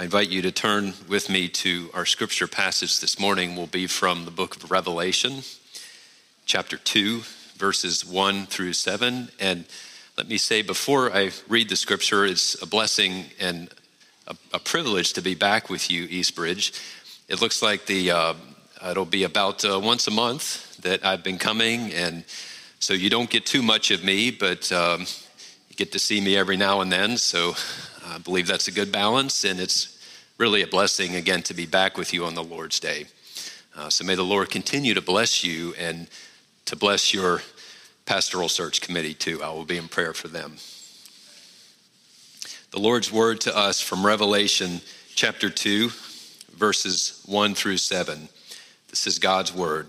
I invite you to turn with me to our scripture passage this morning will be from the book of Revelation, chapter 2, verses 1 through 7. And let me say before I read the scripture, it's a blessing and a, a privilege to be back with you, Eastbridge. It looks like the uh, it'll be about uh, once a month that I've been coming, and so you don't get too much of me, but um, you get to see me every now and then. So I believe that's a good balance, and it's really a blessing again to be back with you on the Lord's Day. Uh, so may the Lord continue to bless you and to bless your pastoral search committee too. I will be in prayer for them. The Lord's word to us from Revelation chapter 2, verses 1 through 7. This is God's word.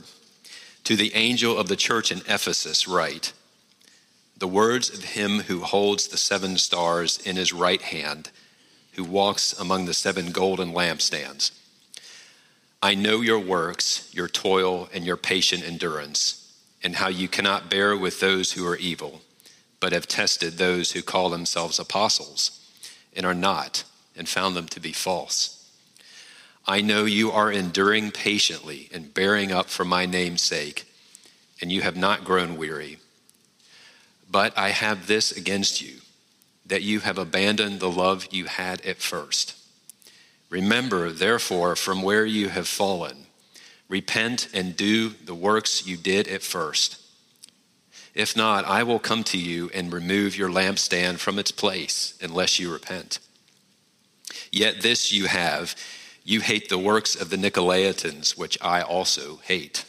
To the angel of the church in Ephesus, write the words of him who holds the seven stars in his right hand, who walks among the seven golden lampstands. I know your works, your toil, and your patient endurance, and how you cannot bear with those who are evil, but have tested those who call themselves apostles, and are not, and found them to be false. I know you are enduring patiently and bearing up for my name's sake, and you have not grown weary. But I have this against you, that you have abandoned the love you had at first. Remember, therefore, from where you have fallen, repent and do the works you did at first. If not, I will come to you and remove your lampstand from its place unless you repent. Yet this you have you hate the works of the Nicolaitans, which I also hate.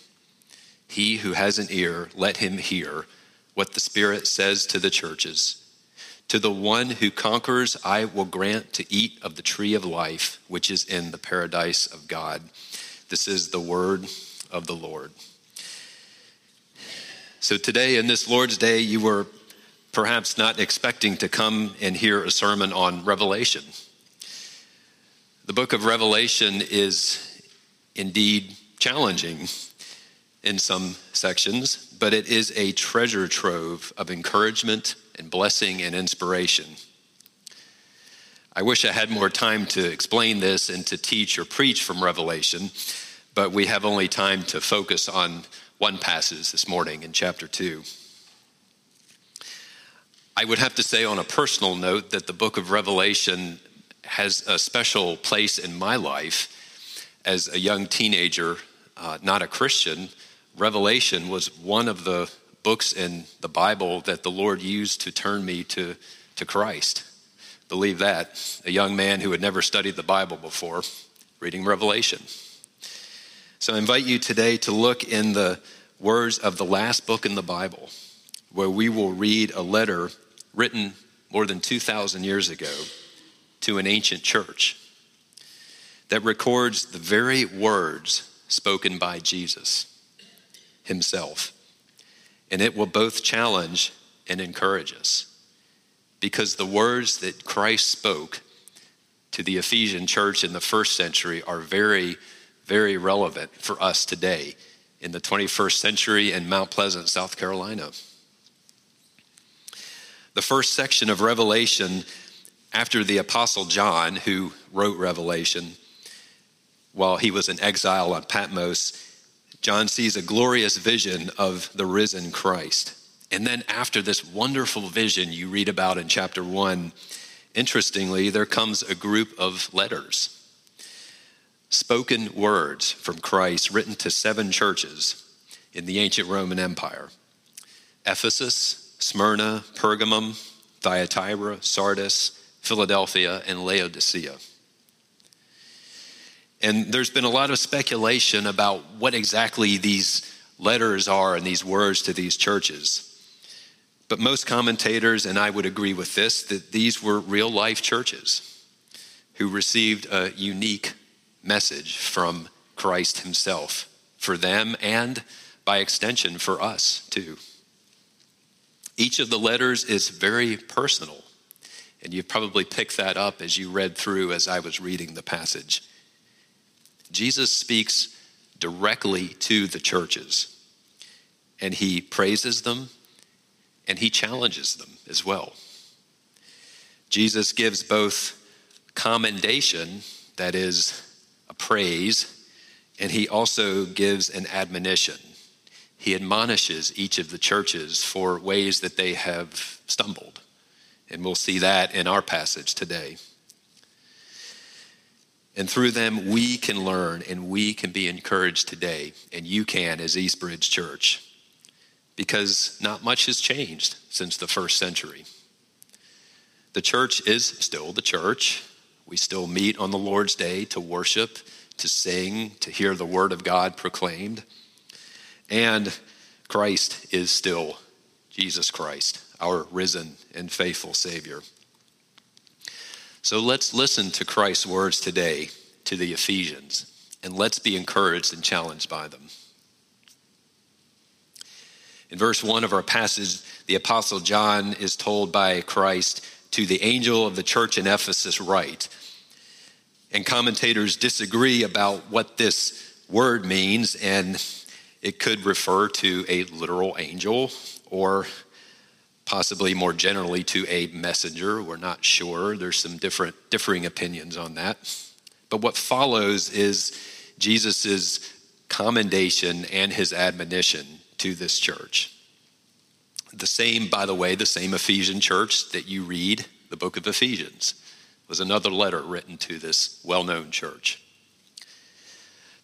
He who has an ear, let him hear what the Spirit says to the churches. To the one who conquers, I will grant to eat of the tree of life, which is in the paradise of God. This is the word of the Lord. So, today, in this Lord's Day, you were perhaps not expecting to come and hear a sermon on Revelation. The book of Revelation is indeed challenging in some sections, but it is a treasure trove of encouragement and blessing and inspiration. I wish I had more time to explain this and to teach or preach from Revelation, but we have only time to focus on one passage this morning in chapter 2. I would have to say, on a personal note, that the book of Revelation has a special place in my life as a young teenager, uh, not a Christian, Revelation was one of the books in the Bible that the Lord used to turn me to, to Christ. Believe that. A young man who had never studied the Bible before, reading Revelation. So I invite you today to look in the words of the last book in the Bible, where we will read a letter written more than 2,000 years ago to an ancient church that records the very words spoken by Jesus himself. And it will both challenge and encourage us. Because the words that Christ spoke to the Ephesian church in the first century are very, very relevant for us today in the 21st century in Mount Pleasant, South Carolina. The first section of Revelation, after the Apostle John, who wrote Revelation, while he was in exile on Patmos, John sees a glorious vision of the risen Christ. And then, after this wonderful vision you read about in chapter one, interestingly, there comes a group of letters spoken words from Christ written to seven churches in the ancient Roman Empire Ephesus, Smyrna, Pergamum, Thyatira, Sardis, Philadelphia, and Laodicea. And there's been a lot of speculation about what exactly these letters are and these words to these churches. But most commentators, and I would agree with this, that these were real life churches who received a unique message from Christ Himself for them and by extension for us too. Each of the letters is very personal, and you've probably picked that up as you read through as I was reading the passage. Jesus speaks directly to the churches, and he praises them and he challenges them as well. Jesus gives both commendation, that is, a praise, and he also gives an admonition. He admonishes each of the churches for ways that they have stumbled. And we'll see that in our passage today. And through them, we can learn and we can be encouraged today, and you can as Eastbridge Church, because not much has changed since the first century. The church is still the church. We still meet on the Lord's Day to worship, to sing, to hear the Word of God proclaimed. And Christ is still Jesus Christ, our risen and faithful Savior. So let's listen to Christ's words today to the Ephesians, and let's be encouraged and challenged by them. In verse 1 of our passage, the Apostle John is told by Christ to the angel of the church in Ephesus, write. And commentators disagree about what this word means, and it could refer to a literal angel or possibly more generally to a messenger. We're not sure. There's some different differing opinions on that. But what follows is Jesus' commendation and his admonition to this church. The same, by the way, the same Ephesian church that you read, the book of Ephesians, was another letter written to this well known church.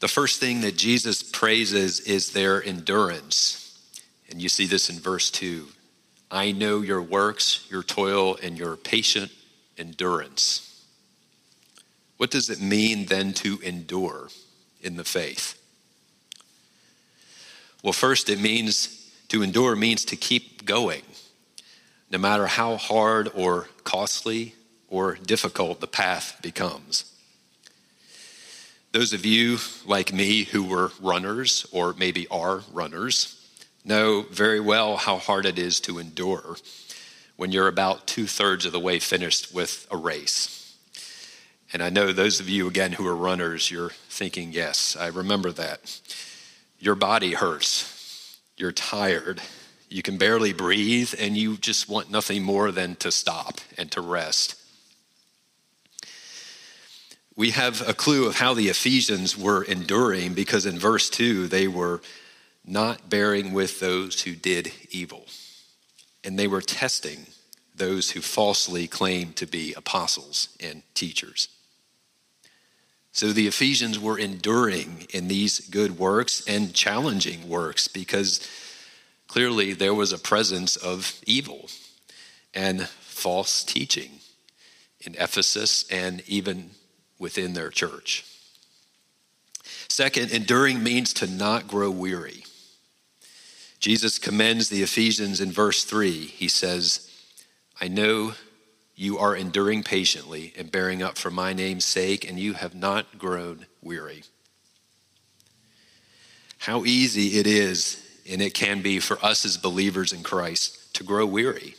The first thing that Jesus praises is their endurance. And you see this in verse 2. I know your works, your toil, and your patient endurance. What does it mean then to endure in the faith? Well, first, it means to endure means to keep going, no matter how hard or costly or difficult the path becomes. Those of you like me who were runners or maybe are runners know very well how hard it is to endure when you're about two thirds of the way finished with a race. And I know those of you, again, who are runners, you're thinking, yes, I remember that. Your body hurts, you're tired, you can barely breathe, and you just want nothing more than to stop and to rest. We have a clue of how the Ephesians were enduring because in verse 2, they were not bearing with those who did evil. And they were testing those who falsely claimed to be apostles and teachers. So the Ephesians were enduring in these good works and challenging works because clearly there was a presence of evil and false teaching in Ephesus and even within their church. Second, enduring means to not grow weary. Jesus commends the Ephesians in verse 3. He says, I know you are enduring patiently and bearing up for my name's sake, and you have not grown weary. How easy it is, and it can be for us as believers in Christ, to grow weary.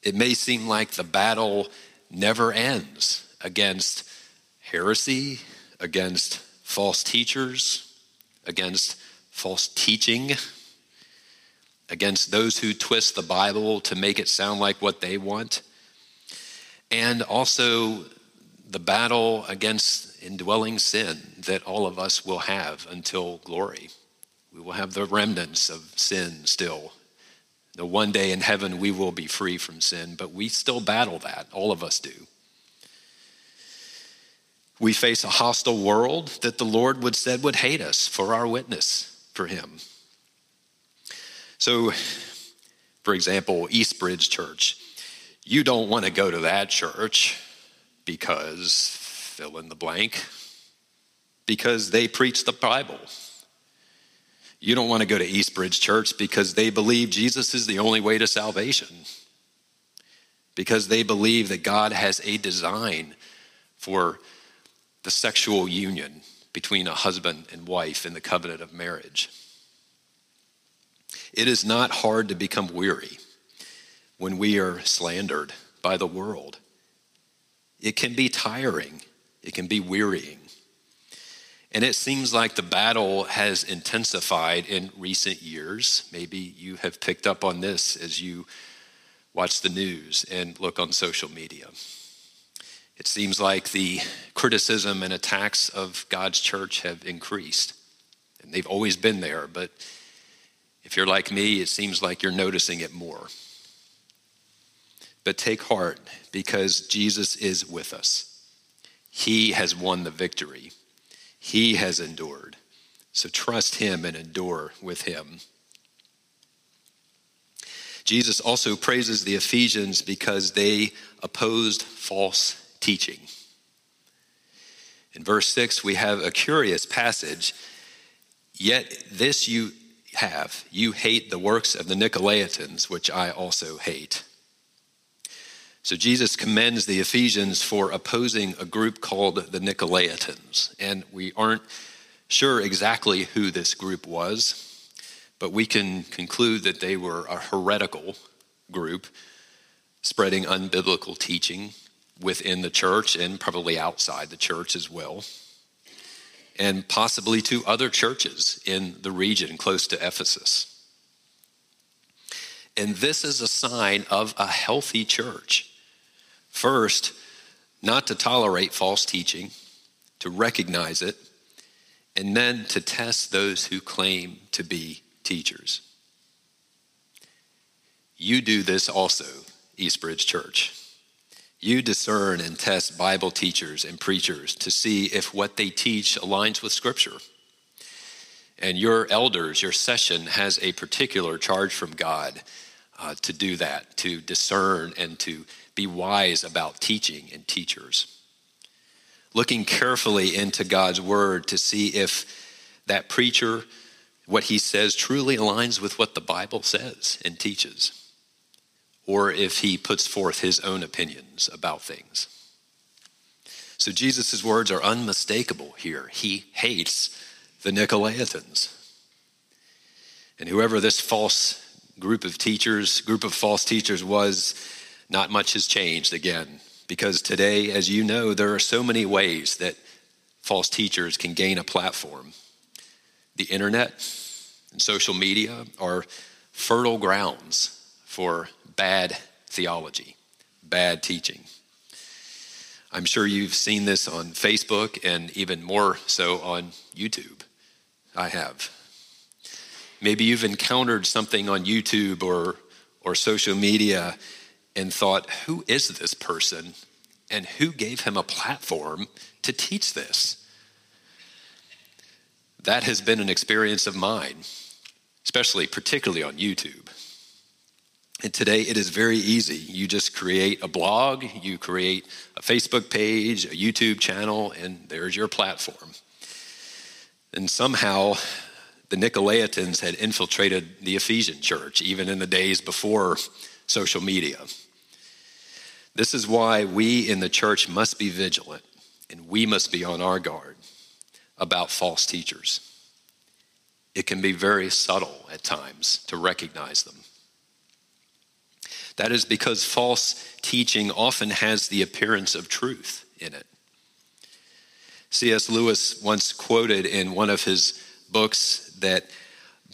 It may seem like the battle never ends against heresy, against false teachers, against false teaching, against those who twist the Bible to make it sound like what they want, and also the battle against indwelling sin that all of us will have until glory. We will have the remnants of sin still. The one day in heaven we will be free from sin, but we still battle that. All of us do. We face a hostile world that the Lord would said would hate us for our witness for him. So, for example, Eastbridge Church, you don't want to go to that church because fill in the blank, because they preach the Bible. You don't want to go to Eastbridge Church because they believe Jesus is the only way to salvation, because they believe that God has a design for the sexual union between a husband and wife in the covenant of marriage. It is not hard to become weary when we are slandered by the world. It can be tiring, it can be wearying. And it seems like the battle has intensified in recent years. Maybe you have picked up on this as you watch the news and look on social media. It seems like the criticism and attacks of God's church have increased. And they've always been there, but if you're like me, it seems like you're noticing it more. But take heart because Jesus is with us. He has won the victory, He has endured. So trust Him and endure with Him. Jesus also praises the Ephesians because they opposed false teaching. In verse 6, we have a curious passage. Yet this you have, you hate the works of the Nicolaitans, which I also hate. So Jesus commends the Ephesians for opposing a group called the Nicolaitans. And we aren't sure exactly who this group was, but we can conclude that they were a heretical group spreading unbiblical teaching within the church and probably outside the church as well, and possibly to other churches in the region close to Ephesus. And this is a sign of a healthy church. First, not to tolerate false teaching, to recognize it, and then to test those who claim to be teachers. You do this also, Eastbridge Church. You discern and test Bible teachers and preachers to see if what they teach aligns with Scripture. And your elders, your session has a particular charge from God uh, to do that, to discern and to be wise about teaching and teachers. Looking carefully into God's word to see if that preacher what he says truly aligns with what the Bible says and teaches, or if he puts forth his own opinions about things. So Jesus' words are unmistakable here. He hates the Nicolaitans. And whoever this false group of teachers, group of false teachers was, not much has changed again. Because today, as you know, there are so many ways that false teachers can gain a platform the internet and social media are fertile grounds for bad theology, bad teaching. I'm sure you've seen this on Facebook and even more so on YouTube. I have. Maybe you've encountered something on YouTube or, or social media and thought, who is this person and who gave him a platform to teach this? That has been an experience of mine, especially, particularly on YouTube. And today it is very easy. You just create a blog, you create a Facebook page, a YouTube channel, and there's your platform. And somehow the Nicolaitans had infiltrated the Ephesian church, even in the days before social media. This is why we in the church must be vigilant and we must be on our guard about false teachers. It can be very subtle at times to recognize them. That is because false teaching often has the appearance of truth in it. C.S. Lewis once quoted in one of his books that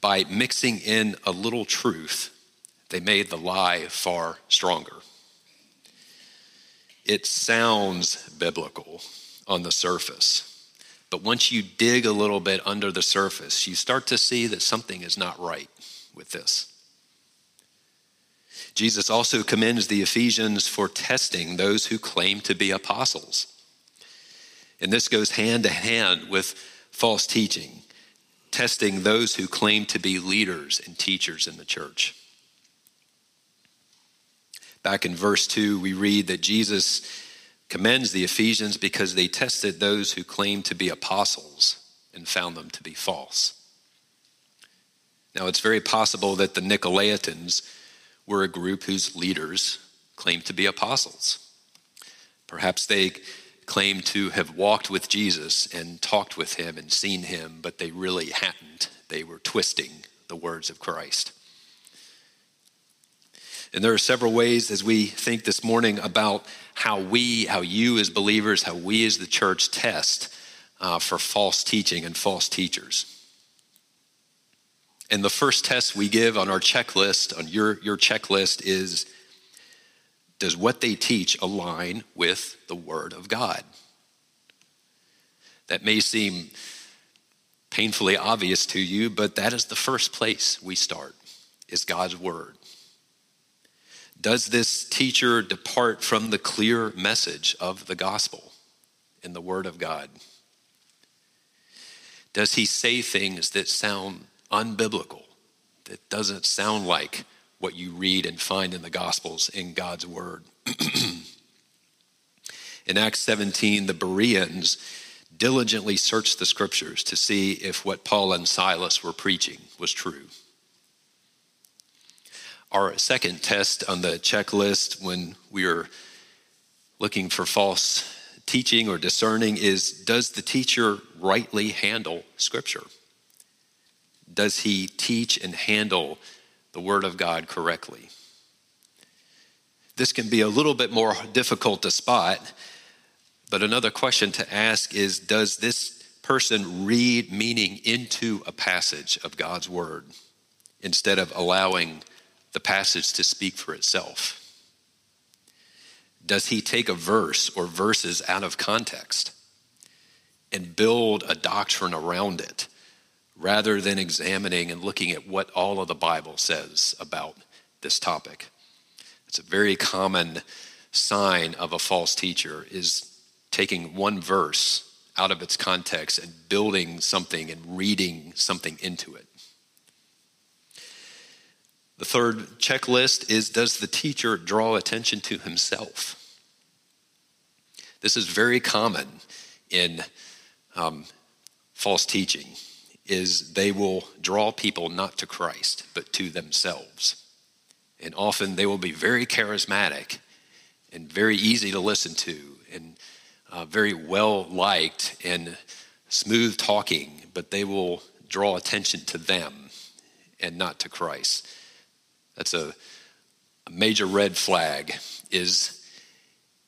by mixing in a little truth, they made the lie far stronger. It sounds biblical on the surface, but once you dig a little bit under the surface, you start to see that something is not right with this. Jesus also commends the Ephesians for testing those who claim to be apostles. And this goes hand to hand with false teaching, testing those who claim to be leaders and teachers in the church. Back in verse 2, we read that Jesus commends the Ephesians because they tested those who claimed to be apostles and found them to be false. Now, it's very possible that the Nicolaitans were a group whose leaders claimed to be apostles. Perhaps they claimed to have walked with Jesus and talked with him and seen him, but they really hadn't. They were twisting the words of Christ. And there are several ways as we think this morning about how we, how you as believers, how we as the church test uh, for false teaching and false teachers. And the first test we give on our checklist, on your, your checklist, is Does what they teach align with the Word of God? That may seem painfully obvious to you, but that is the first place we start, is God's Word. Does this teacher depart from the clear message of the gospel in the Word of God? Does he say things that sound unbiblical, that doesn't sound like what you read and find in the Gospels in God's Word? in Acts 17, the Bereans diligently searched the Scriptures to see if what Paul and Silas were preaching was true. Our second test on the checklist when we are looking for false teaching or discerning is does the teacher rightly handle Scripture? Does he teach and handle the Word of God correctly? This can be a little bit more difficult to spot, but another question to ask is Does this person read meaning into a passage of God's Word instead of allowing the passage to speak for itself? Does he take a verse or verses out of context and build a doctrine around it rather than examining and looking at what all of the Bible says about this topic? It's a very common sign of a false teacher is taking one verse out of its context and building something and reading something into it. The third checklist is Does the teacher draw attention to himself? This is very common in um, false teaching is they will draw people not to Christ but to themselves. And often they will be very charismatic and very easy to listen to and uh, very well liked and smooth talking, but they will draw attention to them and not to Christ. That's a, a major red flag is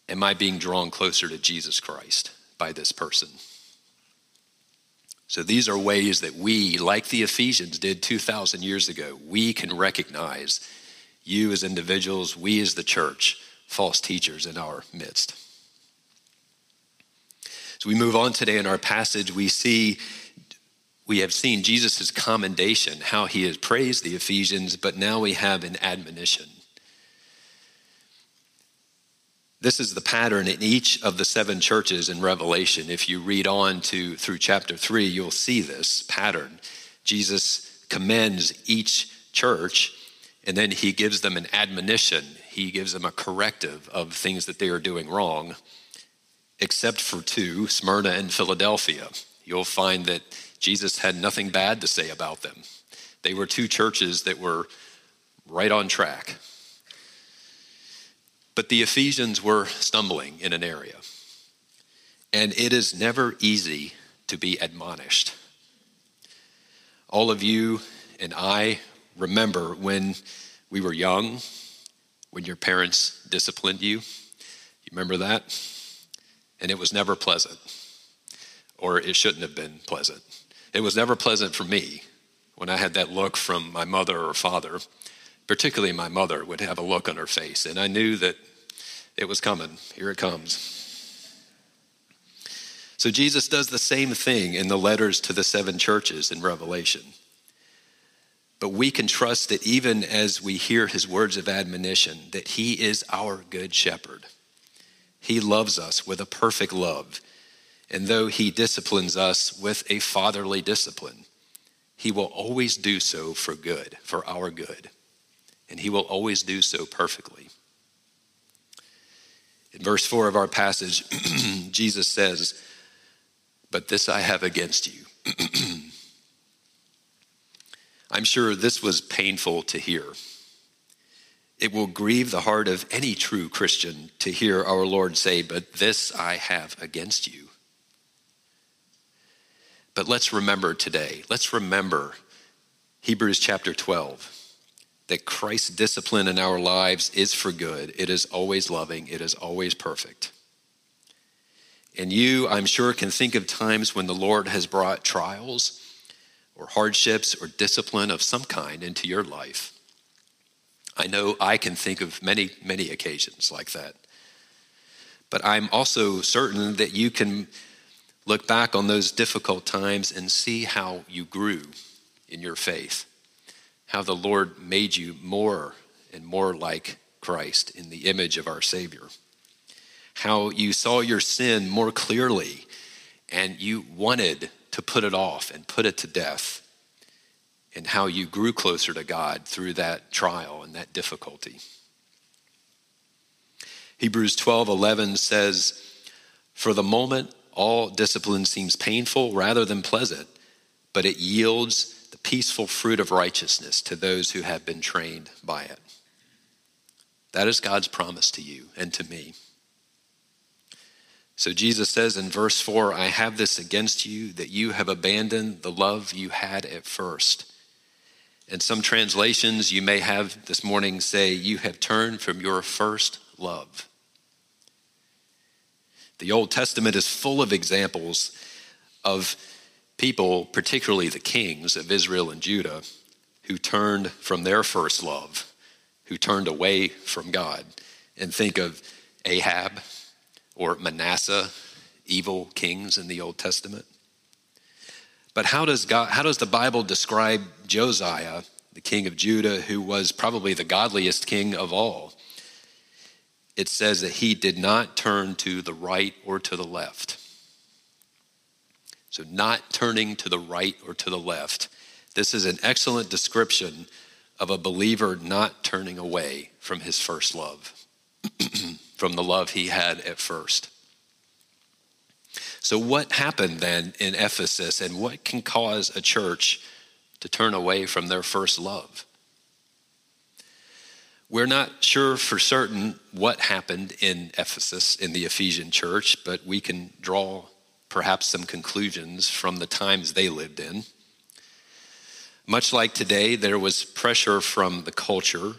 am I being drawn closer to Jesus Christ by this person? So these are ways that we, like the Ephesians did 2,000 years ago, we can recognize you as individuals, we as the church, false teachers in our midst. As we move on today in our passage, we see we have seen Jesus' commendation, how he has praised the Ephesians, but now we have an admonition. This is the pattern in each of the seven churches in Revelation. If you read on to through chapter 3, you'll see this pattern. Jesus commends each church and then he gives them an admonition. He gives them a corrective of things that they are doing wrong, except for two, Smyrna and Philadelphia. You'll find that Jesus had nothing bad to say about them. They were two churches that were right on track. But the Ephesians were stumbling in an area. And it is never easy to be admonished. All of you and I remember when we were young, when your parents disciplined you. You remember that? And it was never pleasant, or it shouldn't have been pleasant. It was never pleasant for me when I had that look from my mother or father, particularly my mother would have a look on her face, and I knew that it was coming. Here it comes. So Jesus does the same thing in the letters to the seven churches in Revelation. But we can trust that even as we hear his words of admonition, that he is our good shepherd. He loves us with a perfect love and though he disciplines us with a fatherly discipline, he will always do so for good, for our good. And he will always do so perfectly. In verse 4 of our passage, Jesus says, But this I have against you. I'm sure this was painful to hear. It will grieve the heart of any true Christian to hear our Lord say, But this I have against you. But let's remember today, let's remember Hebrews chapter 12 that Christ's discipline in our lives is for good. It is always loving, it is always perfect. And you, I'm sure, can think of times when the Lord has brought trials or hardships or discipline of some kind into your life. I know I can think of many, many occasions like that. But I'm also certain that you can look back on those difficult times and see how you grew in your faith, how the Lord made you more and more like Christ in the image of our Savior, how you saw your sin more clearly and you wanted to put it off and put it to death, and how you grew closer to God through that trial and that difficulty. Hebrews 12 11 says, For the moment, all discipline seems painful rather than pleasant, but it yields peaceful fruit of righteousness to those who have been trained by it. That is God's promise to you and to me. So Jesus says in verse 4 I have this against you that you have abandoned the love you had at first. And some translations you may have this morning say, You have turned from your first love. The Old Testament is full of examples of people, particularly the kings of Israel and Judah, who turned from their first love, who turned away from God. And think of Ahab or Manasseh, evil kings in the Old Testament. But how does God how does the Bible describe Josiah, the king of Judah, who was probably the godliest king of all? It says that he did not turn to the right or to the left. So, not turning to the right or to the left. This is an excellent description of a believer not turning away from his first love. from the love he had at first. So, what happened then in Ephesus, and what can cause a church to turn away from their first love? We're not sure for certain what happened in Ephesus in the Ephesian church, but we can draw perhaps some conclusions from the times they lived in. Much like today, there was pressure from the culture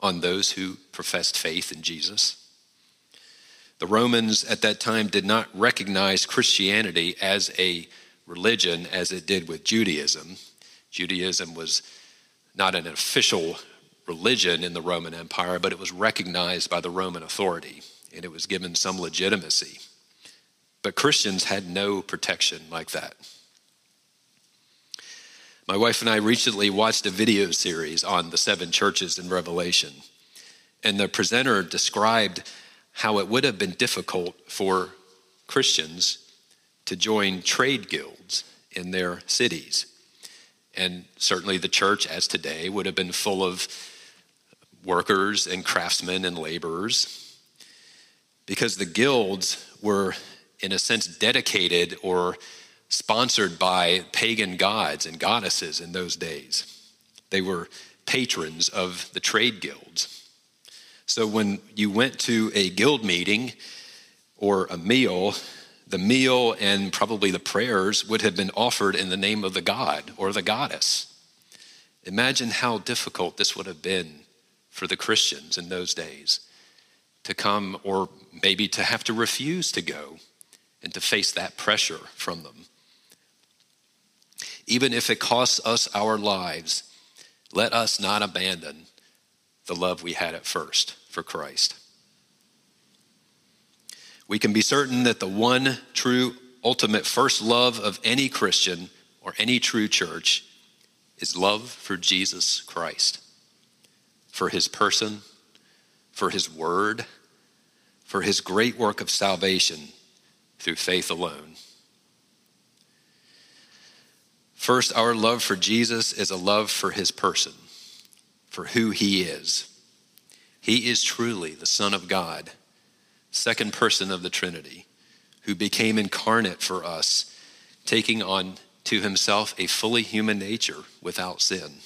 on those who professed faith in Jesus. The Romans at that time did not recognize Christianity as a religion as it did with Judaism. Judaism was not an official religion in the Roman Empire, but it was recognized by the Roman authority and it was given some legitimacy. But Christians had no protection like that. My wife and I recently watched a video series on the seven churches in Revelation, and the presenter described how it would have been difficult for Christians to join trade guilds in their cities. And certainly the church, as today, would have been full of workers and craftsmen and laborers because the guilds were, in a sense, dedicated or sponsored by pagan gods and goddesses in those days. They were patrons of the trade guilds. So when you went to a guild meeting or a meal, the meal and probably the prayers would have been offered in the name of the god or the goddess. Imagine how difficult this would have been for the Christians in those days to come or maybe to have to refuse to go and to face that pressure from them. Even if it costs us our lives, let us not abandon the love we had at first for Christ. We can be certain that the one true, ultimate first love of any Christian or any true church is love for Jesus Christ, for his person, for his word, for his great work of salvation through faith alone. First, our love for Jesus is a love for his person for who he is. He is truly the Son of God, second person of the Trinity, who became incarnate for us, taking on to himself a fully human nature without sin.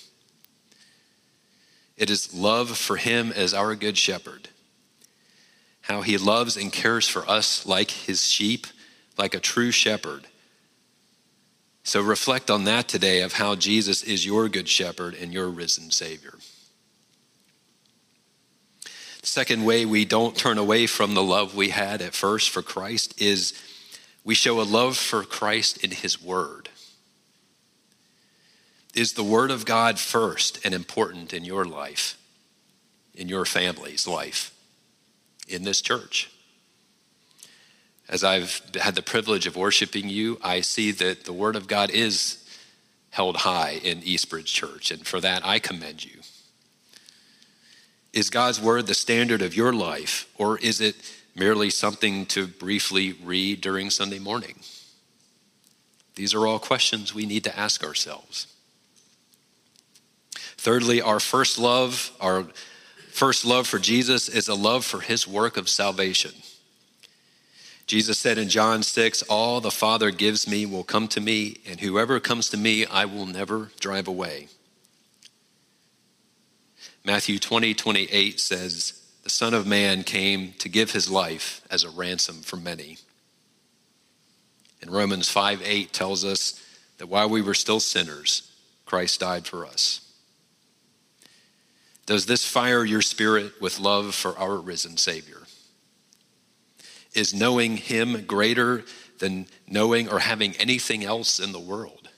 It is love for him as our good shepherd, how he loves and cares for us like his sheep, like a true shepherd. So reflect on that today of how Jesus is your good shepherd and your risen Savior. Second way we don't turn away from the love we had at first for Christ is we show a love for Christ in His Word. Is the Word of God first and important in your life? in your family's life, in this church. As I've had the privilege of worshiping you, I see that the Word of God is held high in Eastbridge Church, and for that I commend you. Is God's Word the standard of your life, or is it merely something to briefly read during Sunday morning? These are all questions we need to ask ourselves. Thirdly, our first love, our first love for Jesus is a love for his work of salvation. Jesus said in John 6, All the Father gives me will come to me, and whoever comes to me, I will never drive away. Matthew 20, 28 says, The Son of Man came to give his life as a ransom for many. And Romans 5, 8 tells us that while we were still sinners, Christ died for us. Does this fire your spirit with love for our risen Savior? Is knowing Him greater than knowing or having anything else in the world?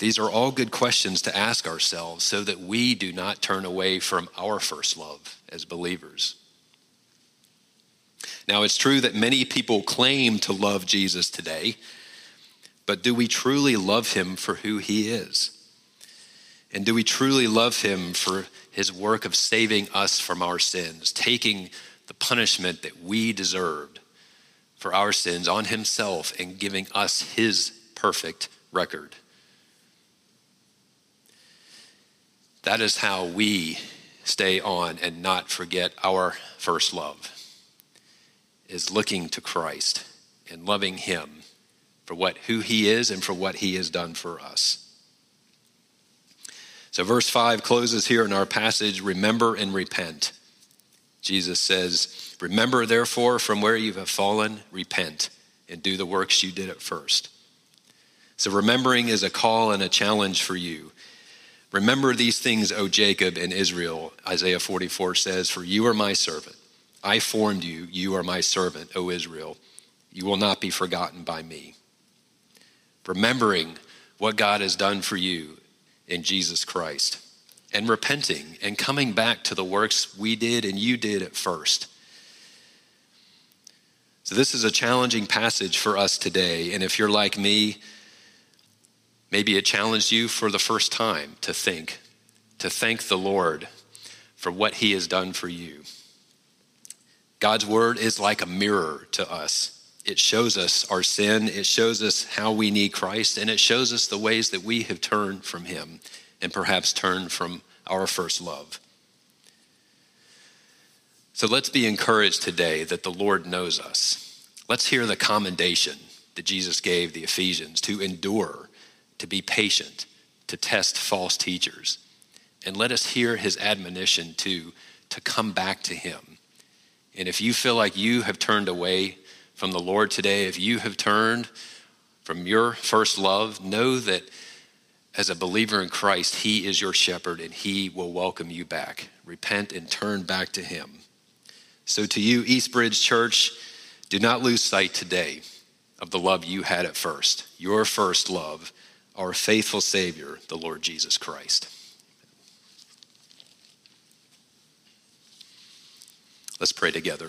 These are all good questions to ask ourselves so that we do not turn away from our first love as believers. Now, it's true that many people claim to love Jesus today, but do we truly love him for who he is? And do we truly love him for his work of saving us from our sins, taking the punishment that we deserved for our sins on himself and giving us his perfect record? That is how we stay on and not forget our first love is looking to Christ and loving him for what who he is and for what he has done for us. So, verse 5 closes here in our passage remember and repent. Jesus says, Remember, therefore, from where you have fallen, repent and do the works you did at first. So, remembering is a call and a challenge for you. Remember these things, O Jacob and Israel, Isaiah 44 says, For you are my servant. I formed you. You are my servant, O Israel. You will not be forgotten by me. Remembering what God has done for you in Jesus Christ and repenting and coming back to the works we did and you did at first. So, this is a challenging passage for us today. And if you're like me, maybe it challenged you for the first time to think, to thank the Lord for what He has done for you. God's word is like a mirror to us. It shows us our sin, it shows us how we need Christ, and it shows us the ways that we have turned from Him and perhaps turned from our first love. So let's be encouraged today that the Lord knows us. Let's hear the commendation that Jesus gave the Ephesians to endure, to be patient, to test false teachers. And let us hear his admonition to, to come back to him. And if you feel like you have turned away from the Lord today, if you have turned from your first love, know that as a believer in Christ, He is your shepherd and He will welcome you back. Repent and turn back to Him. So, to you, Eastbridge Church, do not lose sight today of the love you had at first, your first love, our faithful Savior, the Lord Jesus Christ. Let's pray together.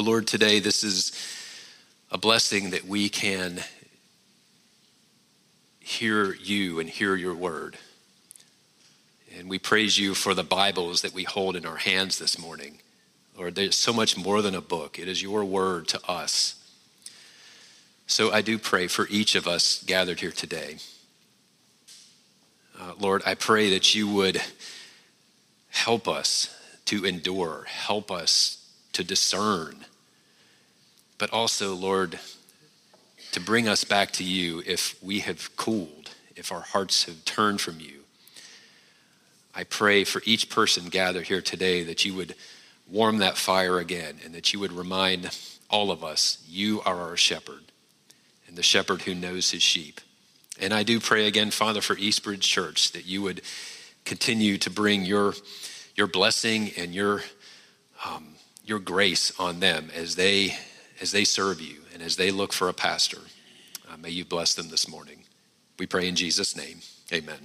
Lord, today this is a blessing that we can hear you and hear your word. And we praise you for the Bibles that we hold in our hands this morning. Lord, there's so much more than a book, it is your word to us. So I do pray for each of us gathered here today. Uh, Lord, I pray that you would help us to endure, help us to discern but also, Lord, to bring us back to you if we have cooled, if our hearts have turned from you. I pray for each person gathered here today that you would warm that fire again and that you would remind all of us you are our shepherd and the shepherd who knows his sheep. And I do pray again, Father, for Eastbridge Church that you would continue to bring your, your blessing and your, um, your grace on them as they as they serve you and as they look for a pastor. Uh, may you bless them this morning. We pray in Jesus' name. Amen.